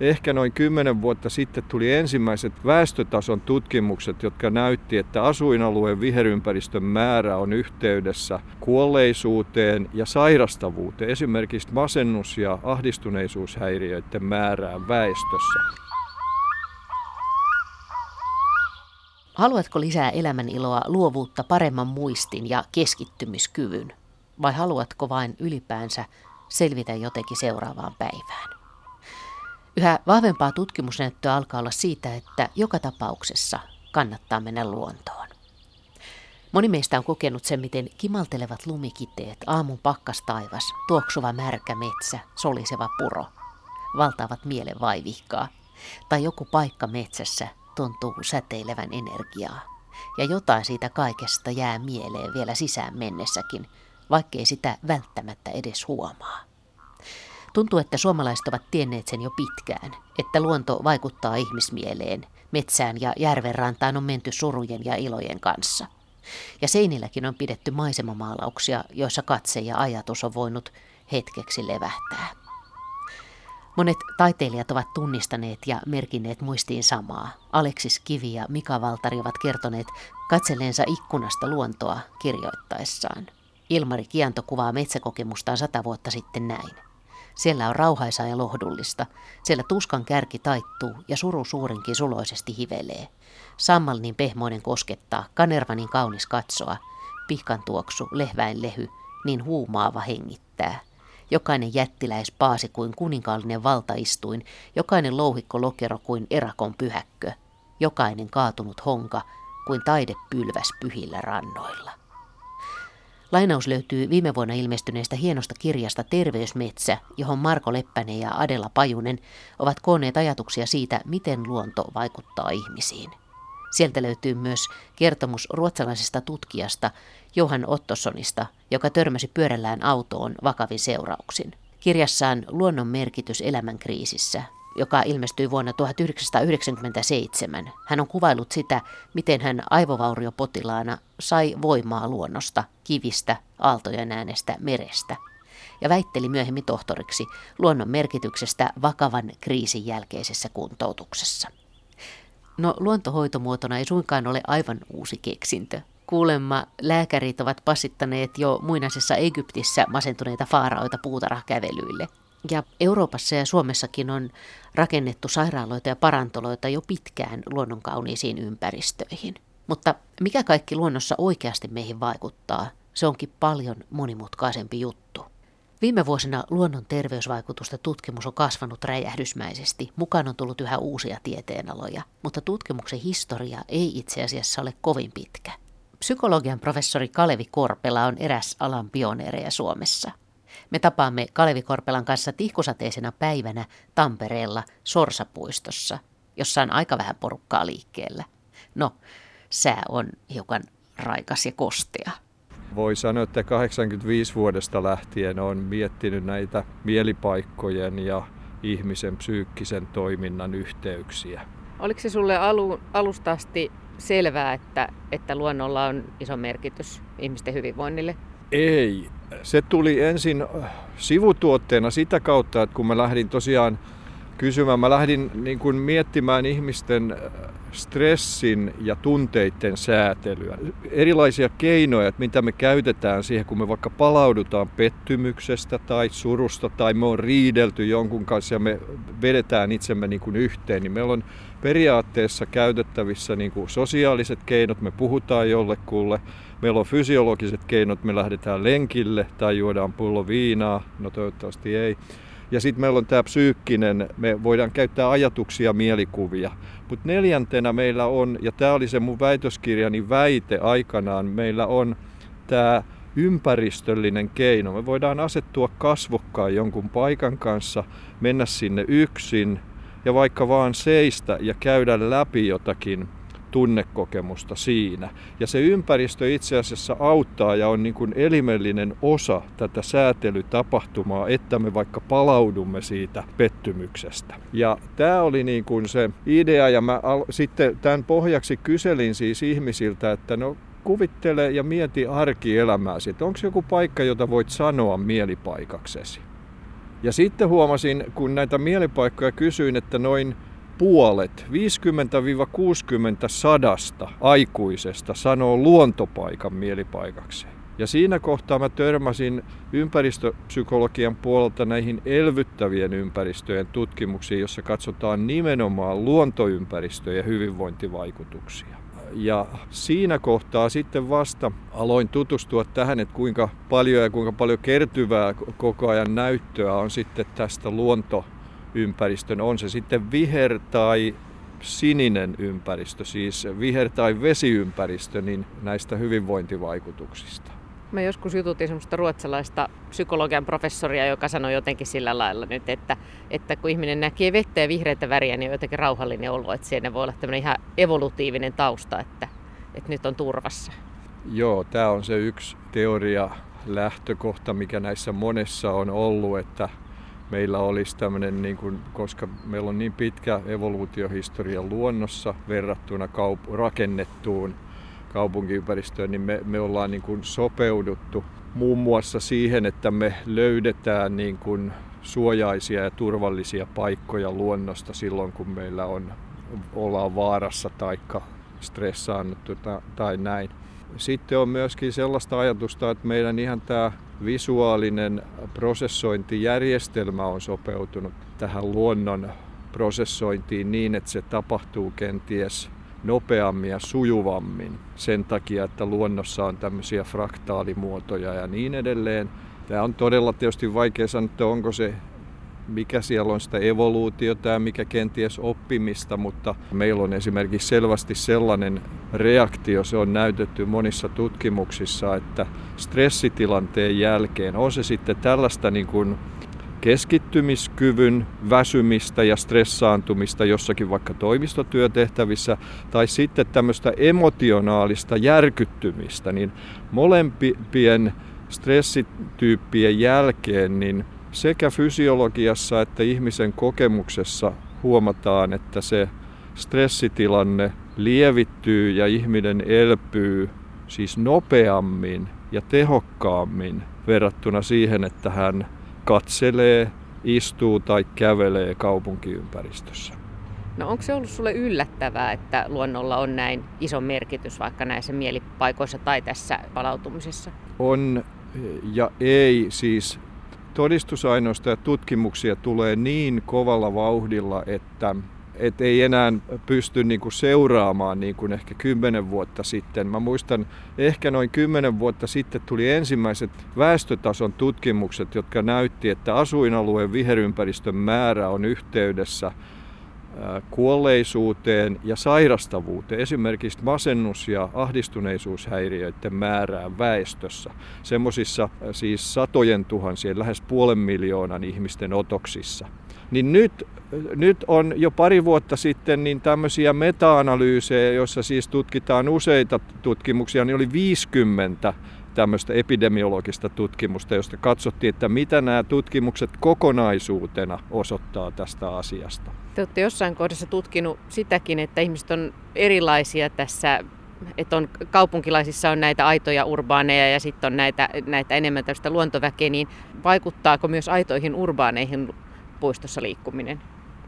ehkä noin kymmenen vuotta sitten tuli ensimmäiset väestötason tutkimukset, jotka näytti, että asuinalueen viherympäristön määrä on yhteydessä kuolleisuuteen ja sairastavuuteen, esimerkiksi masennus- ja ahdistuneisuushäiriöiden määrään väestössä. Haluatko lisää elämäniloa, luovuutta, paremman muistin ja keskittymiskyvyn? Vai haluatko vain ylipäänsä selvitä jotenkin seuraavaan päivään? Yhä vahvempaa tutkimusnäyttöä alkaa olla siitä, että joka tapauksessa kannattaa mennä luontoon. Moni meistä on kokenut sen, miten kimaltelevat lumikiteet, aamun pakkastaivas, tuoksuva märkä metsä, soliseva puro valtaavat mielen vaivihkaa. Tai joku paikka metsässä tuntuu säteilevän energiaa. Ja jotain siitä kaikesta jää mieleen vielä sisään mennessäkin, vaikkei sitä välttämättä edes huomaa. Tuntuu, että suomalaiset ovat tienneet sen jo pitkään, että luonto vaikuttaa ihmismieleen, metsään ja järvenrantaan on menty surujen ja ilojen kanssa. Ja seinilläkin on pidetty maisemamaalauksia, joissa katse ja ajatus on voinut hetkeksi levähtää. Monet taiteilijat ovat tunnistaneet ja merkinneet muistiin samaa. Aleksis Kivi ja Mika Valtari ovat kertoneet katselleensa ikkunasta luontoa kirjoittaessaan. Ilmari Kianto kuvaa metsäkokemustaan sata vuotta sitten näin. Siellä on rauhaisaa ja lohdullista. Siellä tuskan kärki taittuu ja suru suurinkin suloisesti hivelee. Sammal niin pehmoinen koskettaa, kanervanin kaunis katsoa. Pihkan tuoksu, lehväin lehy, niin huumaava hengittää. Jokainen jättiläis paasi kuin kuninkaallinen valtaistuin, jokainen louhikko lokero kuin erakon pyhäkkö, jokainen kaatunut honka kuin taidepylväs pyhillä rannoilla. Lainaus löytyy viime vuonna ilmestyneestä hienosta kirjasta Terveysmetsä, johon Marko Leppänen ja Adela Pajunen ovat koonneet ajatuksia siitä, miten luonto vaikuttaa ihmisiin. Sieltä löytyy myös kertomus ruotsalaisesta tutkijasta Johan Ottossonista, joka törmäsi pyörällään autoon vakavin seurauksin. Kirjassaan Luonnon merkitys elämän kriisissä joka ilmestyi vuonna 1997. Hän on kuvailut sitä, miten hän aivovauriopotilaana sai voimaa luonnosta, kivistä, aaltojen äänestä, merestä. Ja väitteli myöhemmin tohtoriksi luonnon merkityksestä vakavan kriisin jälkeisessä kuntoutuksessa. No luontohoitomuotona ei suinkaan ole aivan uusi keksintö. Kuulemma lääkärit ovat passittaneet jo muinaisessa Egyptissä masentuneita faaraoita puutarhakävelyille – ja Euroopassa ja Suomessakin on rakennettu sairaaloita ja parantoloita jo pitkään luonnonkauniisiin ympäristöihin. Mutta mikä kaikki luonnossa oikeasti meihin vaikuttaa, se onkin paljon monimutkaisempi juttu. Viime vuosina luonnon terveysvaikutusta tutkimus on kasvanut räjähdysmäisesti. Mukaan on tullut yhä uusia tieteenaloja, mutta tutkimuksen historia ei itse asiassa ole kovin pitkä. Psykologian professori Kalevi Korpela on eräs alan pioneereja Suomessa. Me tapaamme Kalevi Korpelan kanssa tihkusateisena päivänä Tampereella Sorsapuistossa, jossa on aika vähän porukkaa liikkeellä. No, sää on hiukan raikas ja kostea. Voi sanoa, että 85 vuodesta lähtien on miettinyt näitä mielipaikkojen ja ihmisen psyykkisen toiminnan yhteyksiä. Oliko se sulle alu, alusta asti selvää, että, että luonnolla on iso merkitys ihmisten hyvinvoinnille? Ei. Se tuli ensin äh, sivutuotteena sitä kautta, että kun mä lähdin tosiaan kysymään, mä lähdin niin kuin miettimään ihmisten äh, stressin ja tunteiden säätelyä. Erilaisia keinoja, että mitä me käytetään siihen, kun me vaikka palaudutaan pettymyksestä tai surusta tai me on riidelty jonkun kanssa ja me vedetään itsemme niin kuin yhteen, niin meillä on periaatteessa käytettävissä niin kuin sosiaaliset keinot, me puhutaan jollekulle, meillä on fysiologiset keinot, me lähdetään lenkille tai juodaan pullo viinaa, no toivottavasti ei. Ja sitten meillä on tämä psyykkinen, me voidaan käyttää ajatuksia, mielikuvia. Mutta neljäntenä meillä on, ja tämä oli se mun väitöskirjani väite aikanaan, meillä on tämä ympäristöllinen keino. Me voidaan asettua kasvokkaan jonkun paikan kanssa, mennä sinne yksin ja vaikka vaan seistä ja käydä läpi jotakin tunnekokemusta siinä. Ja se ympäristö itse asiassa auttaa ja on niin kuin elimellinen osa tätä säätelytapahtumaa, että me vaikka palaudumme siitä pettymyksestä. Ja tämä oli niin kuin se idea ja mä al- sitten tämän pohjaksi kyselin siis ihmisiltä, että no kuvittele ja mieti arkielämääsi, että onko joku paikka, jota voit sanoa mielipaikaksesi. Ja sitten huomasin, kun näitä mielipaikkoja kysyin, että noin puolet, 50-60 sadasta aikuisesta sanoo luontopaikan mielipaikaksi. Ja siinä kohtaa mä törmäsin ympäristöpsykologian puolelta näihin elvyttävien ympäristöjen tutkimuksiin, jossa katsotaan nimenomaan luontoympäristöjen hyvinvointivaikutuksia. Ja siinä kohtaa sitten vasta aloin tutustua tähän, että kuinka paljon ja kuinka paljon kertyvää koko ajan näyttöä on sitten tästä luontoympäristön, on se sitten viher tai sininen ympäristö, siis viher- tai vesiympäristö, niin näistä hyvinvointivaikutuksista. Mä joskus jututin semmoista ruotsalaista psykologian professoria, joka sanoi jotenkin sillä lailla nyt, että, että kun ihminen näkee vettä ja vihreitä väriä, niin on jotenkin rauhallinen olo, että siinä voi olla tämmöinen ihan evolutiivinen tausta, että, että nyt on turvassa. Joo, tämä on se yksi teoria lähtökohta, mikä näissä monessa on ollut, että meillä olisi tämmöinen, niin kuin, koska meillä on niin pitkä evoluutiohistoria luonnossa verrattuna kaup- rakennettuun kaupunkiympäristöön, niin me, me ollaan niin kuin sopeuduttu muun muassa siihen, että me löydetään niin kuin suojaisia ja turvallisia paikkoja luonnosta silloin, kun meillä on, ollaan vaarassa tai stressaannuttu tai näin. Sitten on myöskin sellaista ajatusta, että meidän ihan tämä visuaalinen prosessointijärjestelmä on sopeutunut tähän luonnon prosessointiin niin, että se tapahtuu kenties nopeammin ja sujuvammin sen takia, että luonnossa on tämmöisiä fraktaalimuotoja ja niin edelleen. Tämä on todella tietysti vaikea sanoa, että onko se mikä siellä on sitä evoluutiota ja mikä kenties oppimista, mutta meillä on esimerkiksi selvästi sellainen reaktio, se on näytetty monissa tutkimuksissa, että stressitilanteen jälkeen, on se sitten tällaista niin kuin keskittymiskyvyn väsymistä ja stressaantumista jossakin vaikka toimistotyötehtävissä tai sitten tämmöistä emotionaalista järkyttymistä, niin molempien stressityyppien jälkeen niin sekä fysiologiassa että ihmisen kokemuksessa huomataan, että se stressitilanne lievittyy ja ihminen elpyy siis nopeammin ja tehokkaammin verrattuna siihen, että hän katselee, istuu tai kävelee kaupunkiympäristössä. No onko se ollut sulle yllättävää, että luonnolla on näin iso merkitys vaikka näissä mielipaikoissa tai tässä palautumisessa? On ja ei. Siis todistusainoista ja tutkimuksia tulee niin kovalla vauhdilla, että et ei enää pysty niinku seuraamaan niin kuin ehkä kymmenen vuotta sitten. Mä muistan, ehkä noin kymmenen vuotta sitten tuli ensimmäiset väestötason tutkimukset, jotka näytti, että asuinalueen viherympäristön määrä on yhteydessä kuolleisuuteen ja sairastavuuteen, esimerkiksi masennus- ja ahdistuneisuushäiriöiden määrään väestössä, semmoisissa siis satojen tuhansien, lähes puolen miljoonan ihmisten otoksissa. Niin nyt, nyt on jo pari vuotta sitten niin tämmöisiä meta-analyysejä, joissa siis tutkitaan useita tutkimuksia, niin oli 50 tämmöistä epidemiologista tutkimusta, josta katsottiin, että mitä nämä tutkimukset kokonaisuutena osoittaa tästä asiasta. Te olette jossain kohdassa tutkinut sitäkin, että ihmiset on erilaisia tässä että on, kaupunkilaisissa on näitä aitoja urbaaneja ja sitten on näitä, näitä enemmän tästä luontoväkeä, niin vaikuttaako myös aitoihin urbaaneihin puistossa liikkuminen?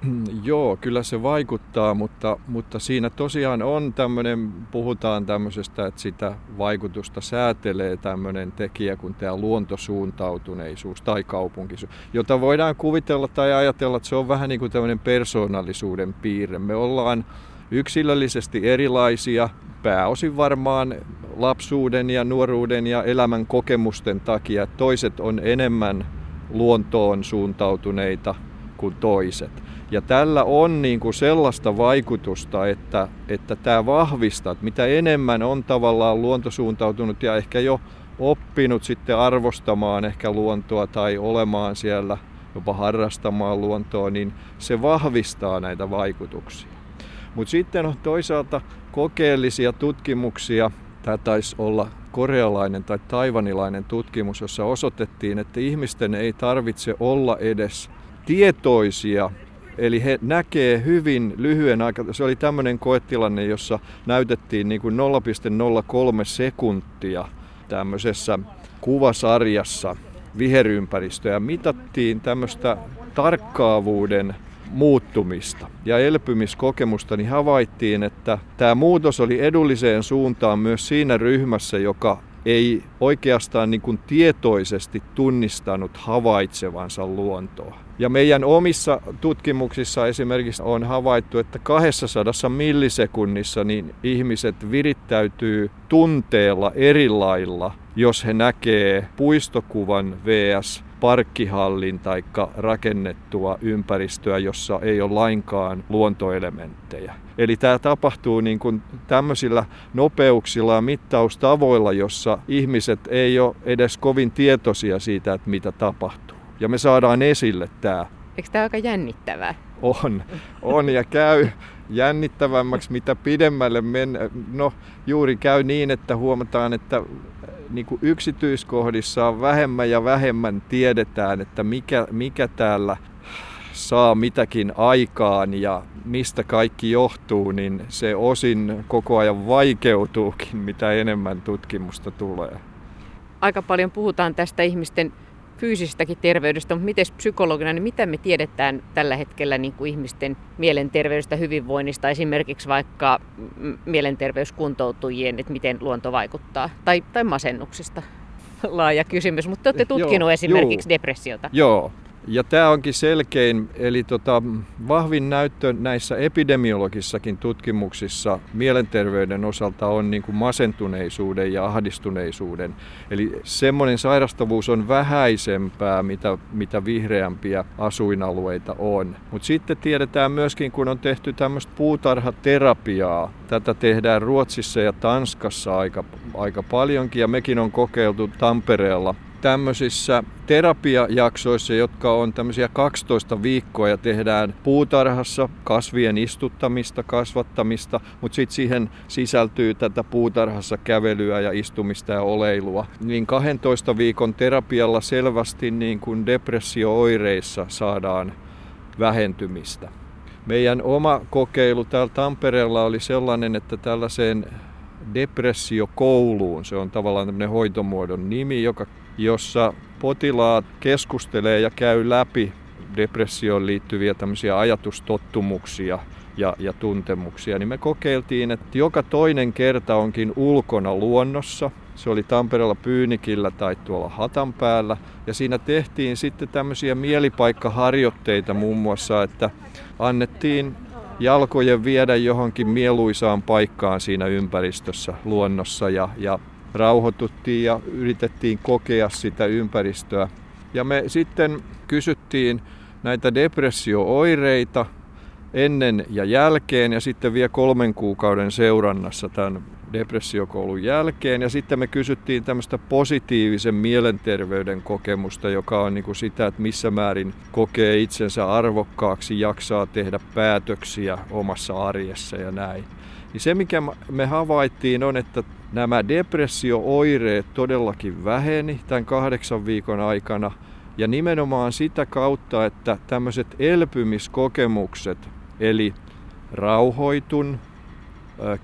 Joo, kyllä se vaikuttaa, mutta, mutta siinä tosiaan on tämmöinen, puhutaan tämmöisestä, että sitä vaikutusta säätelee tämmöinen tekijä kuin tämä luontosuuntautuneisuus tai kaupunkisuus, jota voidaan kuvitella tai ajatella, että se on vähän niin kuin tämmöinen persoonallisuuden piirre. Me ollaan yksilöllisesti erilaisia, pääosin varmaan lapsuuden ja nuoruuden ja elämän kokemusten takia. Toiset on enemmän luontoon suuntautuneita kuin toiset. Ja tällä on niin kuin sellaista vaikutusta, että, että tämä vahvistaa, että mitä enemmän on tavallaan luontosuuntautunut ja ehkä jo oppinut sitten arvostamaan ehkä luontoa tai olemaan siellä jopa harrastamaan luontoa, niin se vahvistaa näitä vaikutuksia. Mutta sitten on toisaalta kokeellisia tutkimuksia. Tämä taisi olla korealainen tai taivanilainen tutkimus, jossa osoitettiin, että ihmisten ei tarvitse olla edes tietoisia Eli he näkee hyvin lyhyen aikaa. Se oli tämmöinen koetilanne, jossa näytettiin niin kuin 0,03 sekuntia tämmöisessä kuvasarjassa viherympäristöä mitattiin tämmöistä tarkkaavuuden muuttumista ja elpymiskokemusta, niin havaittiin, että tämä muutos oli edulliseen suuntaan myös siinä ryhmässä, joka ei oikeastaan niin kuin tietoisesti tunnistanut havaitsevansa luontoa. Ja meidän omissa tutkimuksissa esimerkiksi on havaittu, että 200 millisekunnissa niin ihmiset virittäytyy tunteella eri lailla, jos he näkee puistokuvan vs parkkihallin tai rakennettua ympäristöä, jossa ei ole lainkaan luontoelementtejä. Eli tämä tapahtuu niin kuin tämmöisillä nopeuksilla ja mittaustavoilla, jossa ihmiset ei ole edes kovin tietoisia siitä, että mitä tapahtuu. Ja me saadaan esille tämä. Eikö tämä aika jännittävää? On, on ja käy jännittävämmäksi, mitä pidemmälle mennään. No juuri käy niin, että huomataan, että niin kuin yksityiskohdissa on vähemmän ja vähemmän tiedetään, että mikä, mikä täällä saa mitäkin aikaan ja mistä kaikki johtuu, niin se osin koko ajan vaikeutuukin, mitä enemmän tutkimusta tulee. Aika paljon puhutaan tästä ihmisten fyysisestäkin terveydestä, mutta miten psykologina, niin mitä me tiedetään tällä hetkellä niin kuin ihmisten mielenterveydestä, hyvinvoinnista, esimerkiksi vaikka mielenterveyskuntoutujien, että miten luonto vaikuttaa, tai, tai masennuksista? Laaja kysymys, mutta te olette tutkinut Joo, esimerkiksi juu. depressiota. Joo, ja tämä onkin selkein, eli tota, vahvin näyttö näissä epidemiologissakin tutkimuksissa mielenterveyden osalta on niin kuin masentuneisuuden ja ahdistuneisuuden. Eli semmoinen sairastavuus on vähäisempää, mitä, mitä vihreämpiä asuinalueita on. Mutta sitten tiedetään myöskin, kun on tehty tämmöistä puutarhaterapiaa, tätä tehdään Ruotsissa ja Tanskassa aika, aika paljonkin ja mekin on kokeiltu Tampereella tämmöisissä terapiajaksoissa, jotka on tämmöisiä 12 viikkoa ja tehdään puutarhassa kasvien istuttamista, kasvattamista, mutta sitten siihen sisältyy tätä puutarhassa kävelyä ja istumista ja oleilua. Niin 12 viikon terapialla selvästi niin kuin depressio-oireissa saadaan vähentymistä. Meidän oma kokeilu täällä Tampereella oli sellainen, että tällaiseen depressiokouluun, se on tavallaan tämmöinen hoitomuodon nimi, joka jossa potilaat keskustelee ja käy läpi depressioon liittyviä tämmöisiä ajatustottumuksia ja, ja tuntemuksia, niin me kokeiltiin, että joka toinen kerta onkin ulkona luonnossa. Se oli Tampereella Pyynikillä tai tuolla Hatan päällä. Ja siinä tehtiin sitten tämmöisiä mielipaikkaharjoitteita muun muassa, että annettiin jalkojen viedä johonkin mieluisaan paikkaan siinä ympäristössä, luonnossa ja, ja rauhoituttiin ja yritettiin kokea sitä ympäristöä. Ja me sitten kysyttiin näitä depressio-oireita ennen ja jälkeen ja sitten vielä kolmen kuukauden seurannassa tämän depressiokoulun jälkeen. Ja sitten me kysyttiin tämmöistä positiivisen mielenterveyden kokemusta, joka on niin kuin sitä, että missä määrin kokee itsensä arvokkaaksi, jaksaa tehdä päätöksiä omassa arjessa ja näin. Niin se, mikä me havaittiin, on, että nämä depressio-oireet todellakin väheni tämän kahdeksan viikon aikana. Ja nimenomaan sitä kautta, että tämmöiset elpymiskokemukset, eli rauhoitun,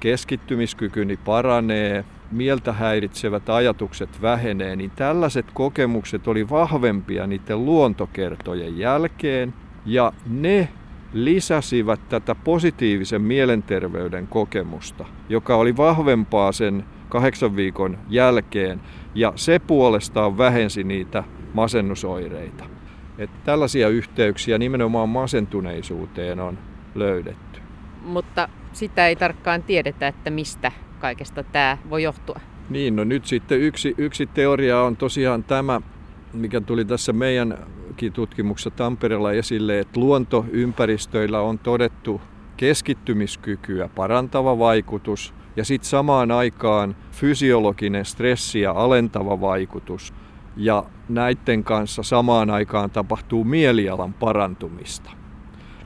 keskittymiskykyni paranee, mieltä häiritsevät ajatukset vähenee, niin tällaiset kokemukset oli vahvempia niiden luontokertojen jälkeen. Ja ne lisäsivät tätä positiivisen mielenterveyden kokemusta, joka oli vahvempaa sen kahdeksan viikon jälkeen, ja se puolestaan vähensi niitä masennusoireita. Et tällaisia yhteyksiä nimenomaan masentuneisuuteen on löydetty. Mutta sitä ei tarkkaan tiedetä, että mistä kaikesta tämä voi johtua. Niin, no nyt sitten yksi, yksi teoria on tosiaan tämä, mikä tuli tässä meidän tutkimuksessa Tampereella esille, että luontoympäristöillä on todettu keskittymiskykyä parantava vaikutus ja sitten samaan aikaan fysiologinen ja alentava vaikutus. Ja näiden kanssa samaan aikaan tapahtuu mielialan parantumista.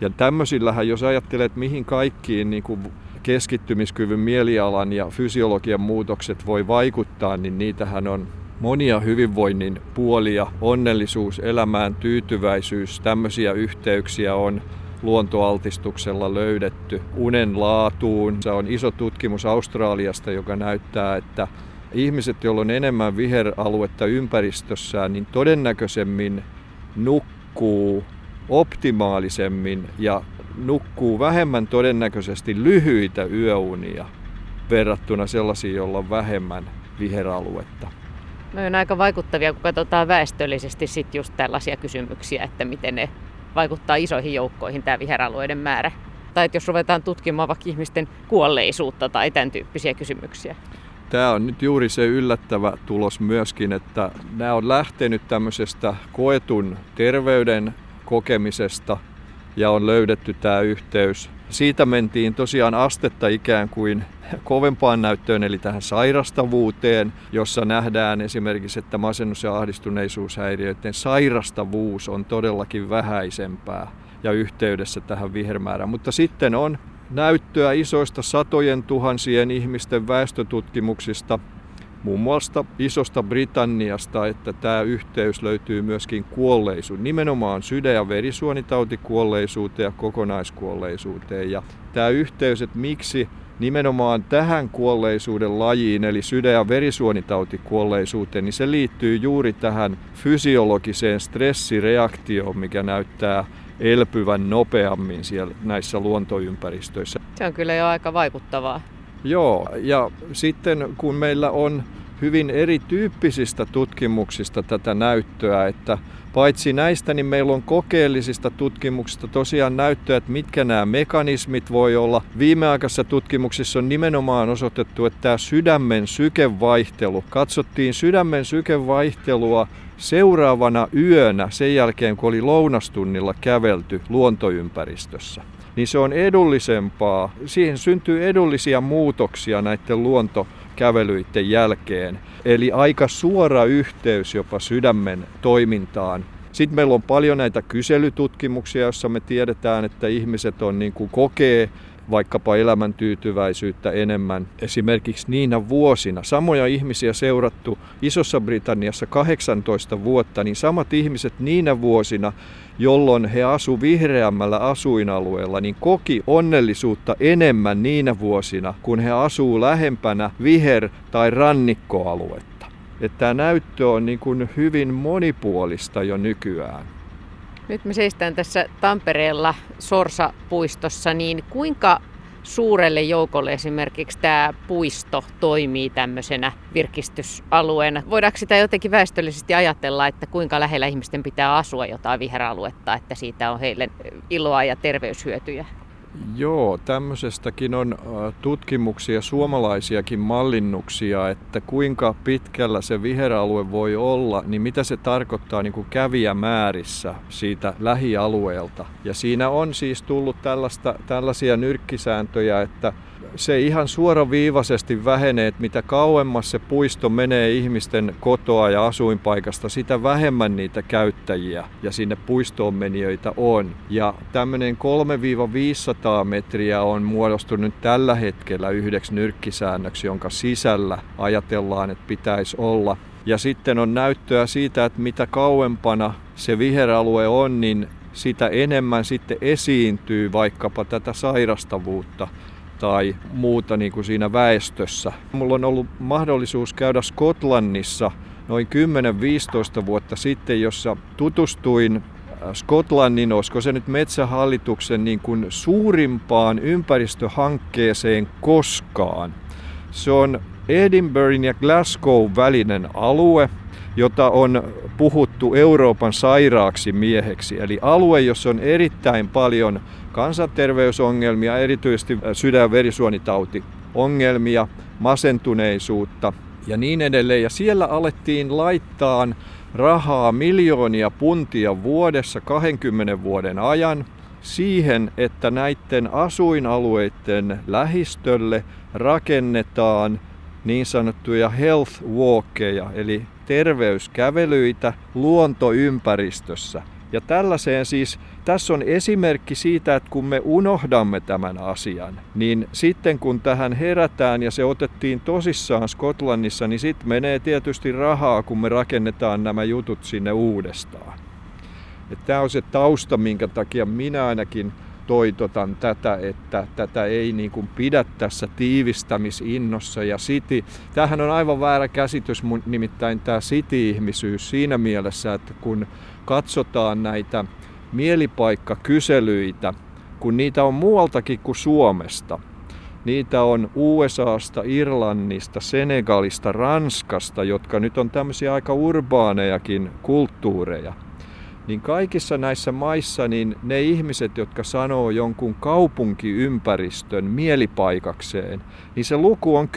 Ja tämmöisillähän, jos ajattelet, mihin kaikkiin niin kuin keskittymiskyvyn, mielialan ja fysiologian muutokset voi vaikuttaa, niin niitähän on monia hyvinvoinnin puolia, onnellisuus, elämään tyytyväisyys, tämmöisiä yhteyksiä on luontoaltistuksella löydetty unen laatuun. Se on iso tutkimus Australiasta, joka näyttää, että ihmiset, joilla on enemmän viheraluetta ympäristössään, niin todennäköisemmin nukkuu optimaalisemmin ja nukkuu vähemmän todennäköisesti lyhyitä yöunia verrattuna sellaisiin, joilla on vähemmän viheraluetta. No on aika vaikuttavia, kun katsotaan väestöllisesti sit just tällaisia kysymyksiä, että miten ne vaikuttaa isoihin joukkoihin tämä viheralueiden määrä. Tai että jos ruvetaan tutkimaan vaikka ihmisten kuolleisuutta tai tämän tyyppisiä kysymyksiä. Tämä on nyt juuri se yllättävä tulos myöskin, että nämä on lähtenyt tämmöisestä koetun terveyden kokemisesta ja on löydetty tämä yhteys. Siitä mentiin tosiaan astetta ikään kuin kovempaan näyttöön, eli tähän sairastavuuteen, jossa nähdään esimerkiksi, että masennus- ja ahdistuneisuushäiriöiden sairastavuus on todellakin vähäisempää ja yhteydessä tähän vihermäärään. Mutta sitten on näyttöä isoista satojen tuhansien ihmisten väestötutkimuksista, muun muassa isosta Britanniasta, että tämä yhteys löytyy myöskin kuolleisuuteen, nimenomaan sydä- ja verisuonitautikuolleisuuteen ja kokonaiskuolleisuuteen. Ja tämä yhteys, että miksi nimenomaan tähän kuolleisuuden lajiin, eli sydä- ja verisuonitautikuolleisuuteen, niin se liittyy juuri tähän fysiologiseen stressireaktioon, mikä näyttää elpyvän nopeammin siellä näissä luontoympäristöissä. Se on kyllä jo aika vaikuttavaa. Joo, ja sitten kun meillä on hyvin erityyppisistä tutkimuksista tätä näyttöä, että paitsi näistä, niin meillä on kokeellisista tutkimuksista tosiaan näyttöä, että mitkä nämä mekanismit voi olla. Viimeaikaisissa tutkimuksissa on nimenomaan osoitettu, että tämä sydämen sykevaihtelu, katsottiin sydämen sykevaihtelua seuraavana yönä sen jälkeen, kun oli lounastunnilla kävelty luontoympäristössä niin se on edullisempaa. Siihen syntyy edullisia muutoksia näiden luontokävelyiden jälkeen. Eli aika suora yhteys jopa sydämen toimintaan. Sitten meillä on paljon näitä kyselytutkimuksia, joissa me tiedetään, että ihmiset on niin kuin kokee vaikkapa elämäntyytyväisyyttä enemmän. Esimerkiksi niinä vuosina, samoja ihmisiä seurattu Isossa Britanniassa 18 vuotta, niin samat ihmiset niinä vuosina, jolloin he asu vihreämmällä asuinalueella, niin koki onnellisuutta enemmän niinä vuosina, kun he asuu lähempänä viher- tai rannikkoaluetta. Että tämä näyttö on niin kuin hyvin monipuolista jo nykyään. Nyt me seistään tässä Tampereella Sorsa-puistossa, niin kuinka suurelle joukolle esimerkiksi tämä puisto toimii tämmöisenä virkistysalueena? Voidaanko sitä jotenkin väestöllisesti ajatella, että kuinka lähellä ihmisten pitää asua jotain viheraluetta, että siitä on heille iloa ja terveyshyötyjä? Joo, tämmöisestäkin on tutkimuksia, suomalaisiakin mallinnuksia, että kuinka pitkällä se viheralue voi olla, niin mitä se tarkoittaa niin kuin kävijämäärissä siitä lähialueelta. Ja siinä on siis tullut tällaista, tällaisia nyrkkisääntöjä, että se ihan suoraviivaisesti vähenee, että mitä kauemmas se puisto menee ihmisten kotoa ja asuinpaikasta, sitä vähemmän niitä käyttäjiä ja sinne puistoon menijöitä on. Ja tämmöinen 3-500 metriä on muodostunut tällä hetkellä yhdeksi nyrkkisäännöksi, jonka sisällä ajatellaan, että pitäisi olla. Ja sitten on näyttöä siitä, että mitä kauempana se viheralue on, niin sitä enemmän sitten esiintyy vaikkapa tätä sairastavuutta tai muuta niin kuin siinä väestössä. Mulla on ollut mahdollisuus käydä Skotlannissa noin 10-15 vuotta sitten, jossa tutustuin Skotlannin, olisiko se nyt metsähallituksen niin kuin suurimpaan ympäristöhankkeeseen koskaan. Se on Edinburghin ja Glasgow välinen alue, jota on puhuttu Euroopan sairaaksi mieheksi. Eli alue, jossa on erittäin paljon kansanterveysongelmia, erityisesti sydän- ja verisuonitautiongelmia, masentuneisuutta ja niin edelleen. Ja siellä alettiin laittaa rahaa miljoonia puntia vuodessa 20 vuoden ajan siihen, että näiden asuinalueiden lähistölle rakennetaan niin sanottuja health walkeja, eli terveyskävelyitä luontoympäristössä. Ja tällaiseen siis, tässä on esimerkki siitä, että kun me unohdamme tämän asian, niin sitten kun tähän herätään ja se otettiin tosissaan Skotlannissa, niin sitten menee tietysti rahaa, kun me rakennetaan nämä jutut sinne uudestaan. Tämä on se tausta, minkä takia minä ainakin toitotan tätä, että tätä ei niin kuin pidä tässä tiivistämisinnossa ja city. Tämähän on aivan väärä käsitys, nimittäin tämä city-ihmisyys siinä mielessä, että kun katsotaan näitä mielipaikkakyselyitä, kun niitä on muualtakin kuin Suomesta, Niitä on USAsta, Irlannista, Senegalista, Ranskasta, jotka nyt on tämmöisiä aika urbaanejakin kulttuureja niin kaikissa näissä maissa niin ne ihmiset, jotka sanoo jonkun kaupunkiympäristön mielipaikakseen, niin se luku on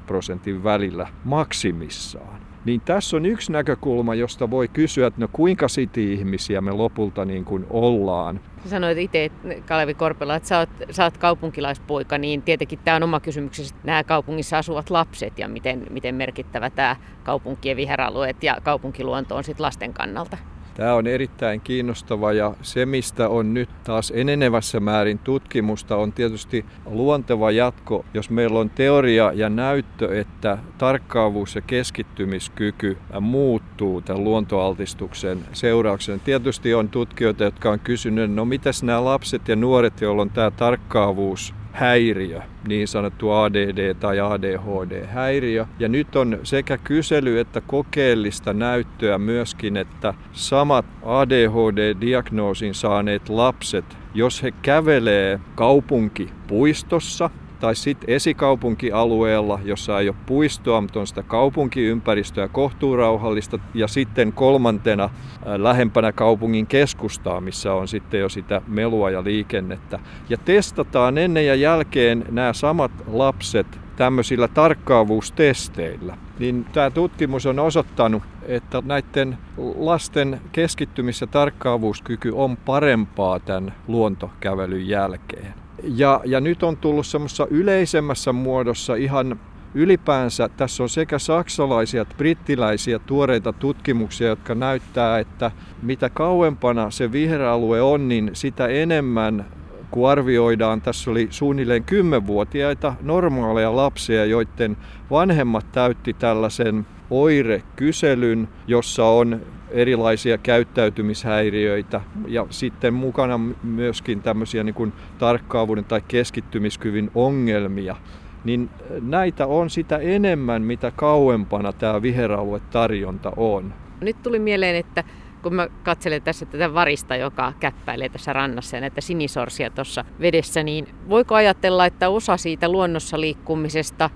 10-15 prosentin välillä maksimissaan. Niin tässä on yksi näkökulma, josta voi kysyä, että no kuinka city-ihmisiä me lopulta niin kuin ollaan. Sanoit itse, Kalevi Korpela, että sä oot, sä oot kaupunkilaispoika, niin tietenkin tämä on oma kysymyksessä, että nämä kaupungissa asuvat lapset ja miten, miten merkittävä tämä kaupunkien viheralueet ja kaupunkiluonto on sitten lasten kannalta. Tämä on erittäin kiinnostava ja se, mistä on nyt taas enenevässä määrin tutkimusta, on tietysti luonteva jatko, jos meillä on teoria ja näyttö, että tarkkaavuus ja keskittymiskyky muuttuu tämän luontoaltistuksen seurauksena. Tietysti on tutkijoita, jotka on kysynyt, no mitäs nämä lapset ja nuoret, joilla on tämä tarkkaavuus häiriö, niin sanottu ADD tai ADHD-häiriö. Ja nyt on sekä kysely että kokeellista näyttöä myöskin, että samat ADHD-diagnoosin saaneet lapset, jos he kävelee kaupunkipuistossa tai sitten esikaupunkialueella, jossa ei ole puistoa, mutta on sitä kaupunkiympäristöä kohtuurauhallista. Ja sitten kolmantena äh, lähempänä kaupungin keskustaa, missä on sitten jo sitä melua ja liikennettä. Ja testataan ennen ja jälkeen nämä samat lapset tämmöisillä tarkkaavuustesteillä. Niin tämä tutkimus on osoittanut, että näiden lasten keskittymis- ja tarkkaavuuskyky on parempaa tämän luontokävelyn jälkeen. Ja, ja nyt on tullut semmoisessa yleisemmässä muodossa ihan ylipäänsä tässä on sekä saksalaisia että brittiläisiä tuoreita tutkimuksia, jotka näyttää, että mitä kauempana se viheräalue on, niin sitä enemmän kun arvioidaan, tässä oli suunnilleen 10-vuotiaita normaaleja lapsia, joiden vanhemmat täytti tällaisen oirekyselyn, jossa on erilaisia käyttäytymishäiriöitä ja sitten mukana myöskin tämmöisiä niin kuin tarkkaavuuden tai keskittymiskyvyn ongelmia, niin näitä on sitä enemmän, mitä kauempana tämä viheraluetarjonta on. Nyt tuli mieleen, että kun mä katselen tässä tätä varista, joka käppäilee tässä rannassa ja näitä sinisorsia tuossa vedessä, niin voiko ajatella, että osa siitä luonnossa liikkumisesta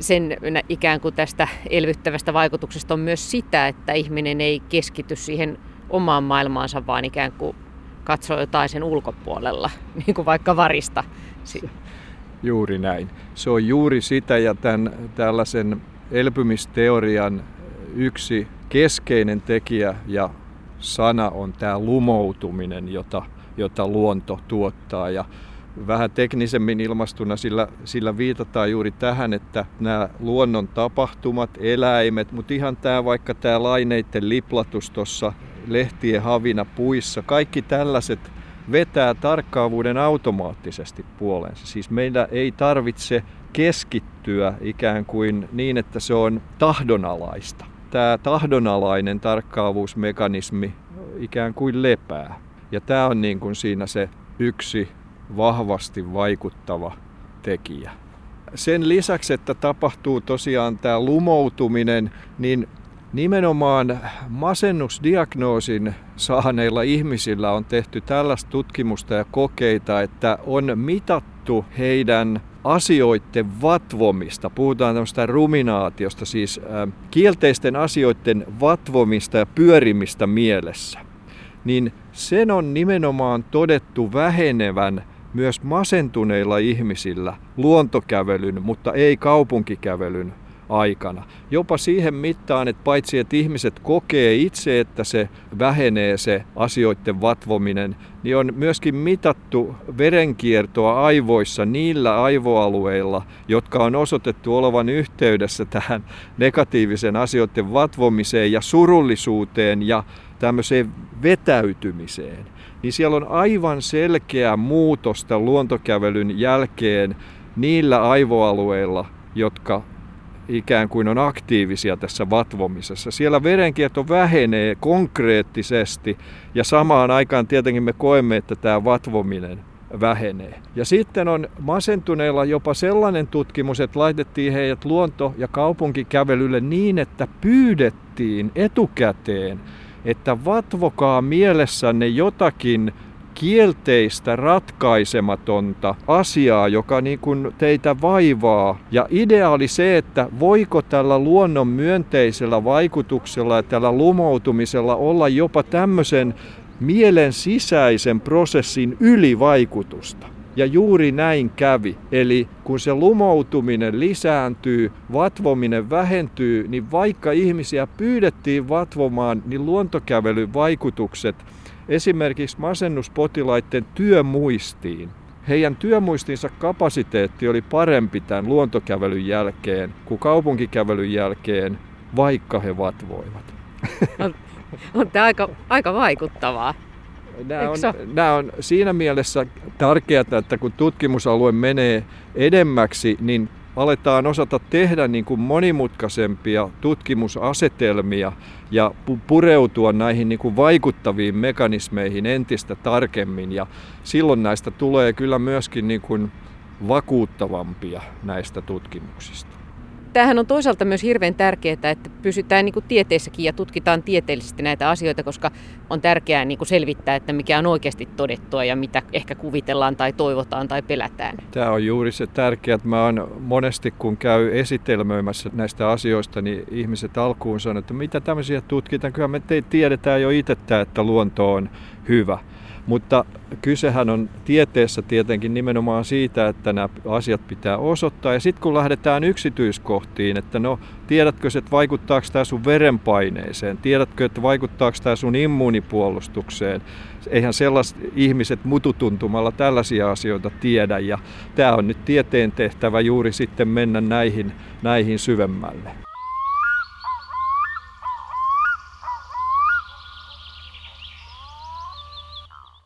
sen ikään kuin tästä elvyttävästä vaikutuksesta on myös sitä, että ihminen ei keskity siihen omaan maailmaansa, vaan ikään kuin katsoo jotain sen ulkopuolella, niin kuin vaikka varista. Juuri näin. Se on juuri sitä ja tämän, tällaisen elpymisteorian yksi keskeinen tekijä ja sana on tämä lumoutuminen, jota, jota luonto tuottaa. Ja vähän teknisemmin ilmastuna sillä, sillä viitataan juuri tähän, että nämä luonnon tapahtumat, eläimet, mutta ihan tämä vaikka tämä laineiden liplatus tuossa lehtien havina puissa, kaikki tällaiset vetää tarkkaavuuden automaattisesti puolensa. Siis meillä ei tarvitse keskittyä ikään kuin niin, että se on tahdonalaista. Tämä tahdonalainen tarkkaavuusmekanismi ikään kuin lepää. Ja tämä on niin kuin siinä se yksi vahvasti vaikuttava tekijä. Sen lisäksi, että tapahtuu tosiaan tämä lumoutuminen, niin nimenomaan masennusdiagnoosin saaneilla ihmisillä on tehty tällaista tutkimusta ja kokeita, että on mitattu heidän asioiden vatvomista. Puhutaan tämmöistä ruminaatiosta, siis kielteisten asioiden vatvomista ja pyörimistä mielessä. Niin sen on nimenomaan todettu vähenevän myös masentuneilla ihmisillä luontokävelyn, mutta ei kaupunkikävelyn aikana. Jopa siihen mittaan, että paitsi että ihmiset kokee itse, että se vähenee se asioiden vatvominen, niin on myöskin mitattu verenkiertoa aivoissa niillä aivoalueilla, jotka on osoitettu olevan yhteydessä tähän negatiivisen asioiden vatvomiseen ja surullisuuteen ja tämmöiseen vetäytymiseen niin siellä on aivan selkeä muutosta luontokävelyn jälkeen niillä aivoalueilla, jotka ikään kuin on aktiivisia tässä vatvomisessa. Siellä verenkierto vähenee konkreettisesti ja samaan aikaan tietenkin me koemme, että tämä vatvominen vähenee. Ja sitten on masentuneilla jopa sellainen tutkimus, että laitettiin heidät luonto- ja kaupunkikävelylle niin, että pyydettiin etukäteen, että vatvokaa mielessänne jotakin kielteistä, ratkaisematonta asiaa, joka niin kuin teitä vaivaa. Ja idea oli se, että voiko tällä luonnon myönteisellä vaikutuksella ja tällä lumoutumisella olla jopa tämmöisen mielen sisäisen prosessin ylivaikutusta. Ja juuri näin kävi. Eli kun se lumoutuminen lisääntyy, vatvominen vähentyy, niin vaikka ihmisiä pyydettiin vatvomaan, niin luontokävelyn vaikutukset esimerkiksi masennuspotilaiden työmuistiin. Heidän työmuistinsa kapasiteetti oli parempi tämän luontokävelyn jälkeen kuin kaupunkikävelyn jälkeen, vaikka he vatvoivat. On, on tämä aika, aika vaikuttavaa. Nämä on, nämä on siinä mielessä tärkeää, että kun tutkimusalue menee edemmäksi, niin aletaan osata tehdä niin kuin monimutkaisempia tutkimusasetelmia ja pureutua näihin niin kuin vaikuttaviin mekanismeihin entistä tarkemmin. Ja silloin näistä tulee kyllä myöskin niin kuin vakuuttavampia näistä tutkimuksista tämähän on toisaalta myös hirveän tärkeää, että pysytään niin kuin tieteessäkin ja tutkitaan tieteellisesti näitä asioita, koska on tärkeää niin kuin selvittää, että mikä on oikeasti todettua ja mitä ehkä kuvitellaan tai toivotaan tai pelätään. Tämä on juuri se tärkeää, että mä oon monesti kun käy esitelmöimässä näistä asioista, niin ihmiset alkuun sanoo, että mitä tämmöisiä tutkitaan, kyllä me tiedetään jo itse, että luonto on hyvä. Mutta kysehän on tieteessä tietenkin nimenomaan siitä, että nämä asiat pitää osoittaa. Ja sitten kun lähdetään yksityiskohtiin, että no tiedätkö, että vaikuttaako tämä sun verenpaineeseen, tiedätkö, että vaikuttaako tämä sun immuunipuolustukseen. Eihän sellaiset ihmiset mututuntumalla tällaisia asioita tiedä ja tämä on nyt tieteen tehtävä juuri sitten mennä näihin, näihin syvemmälle.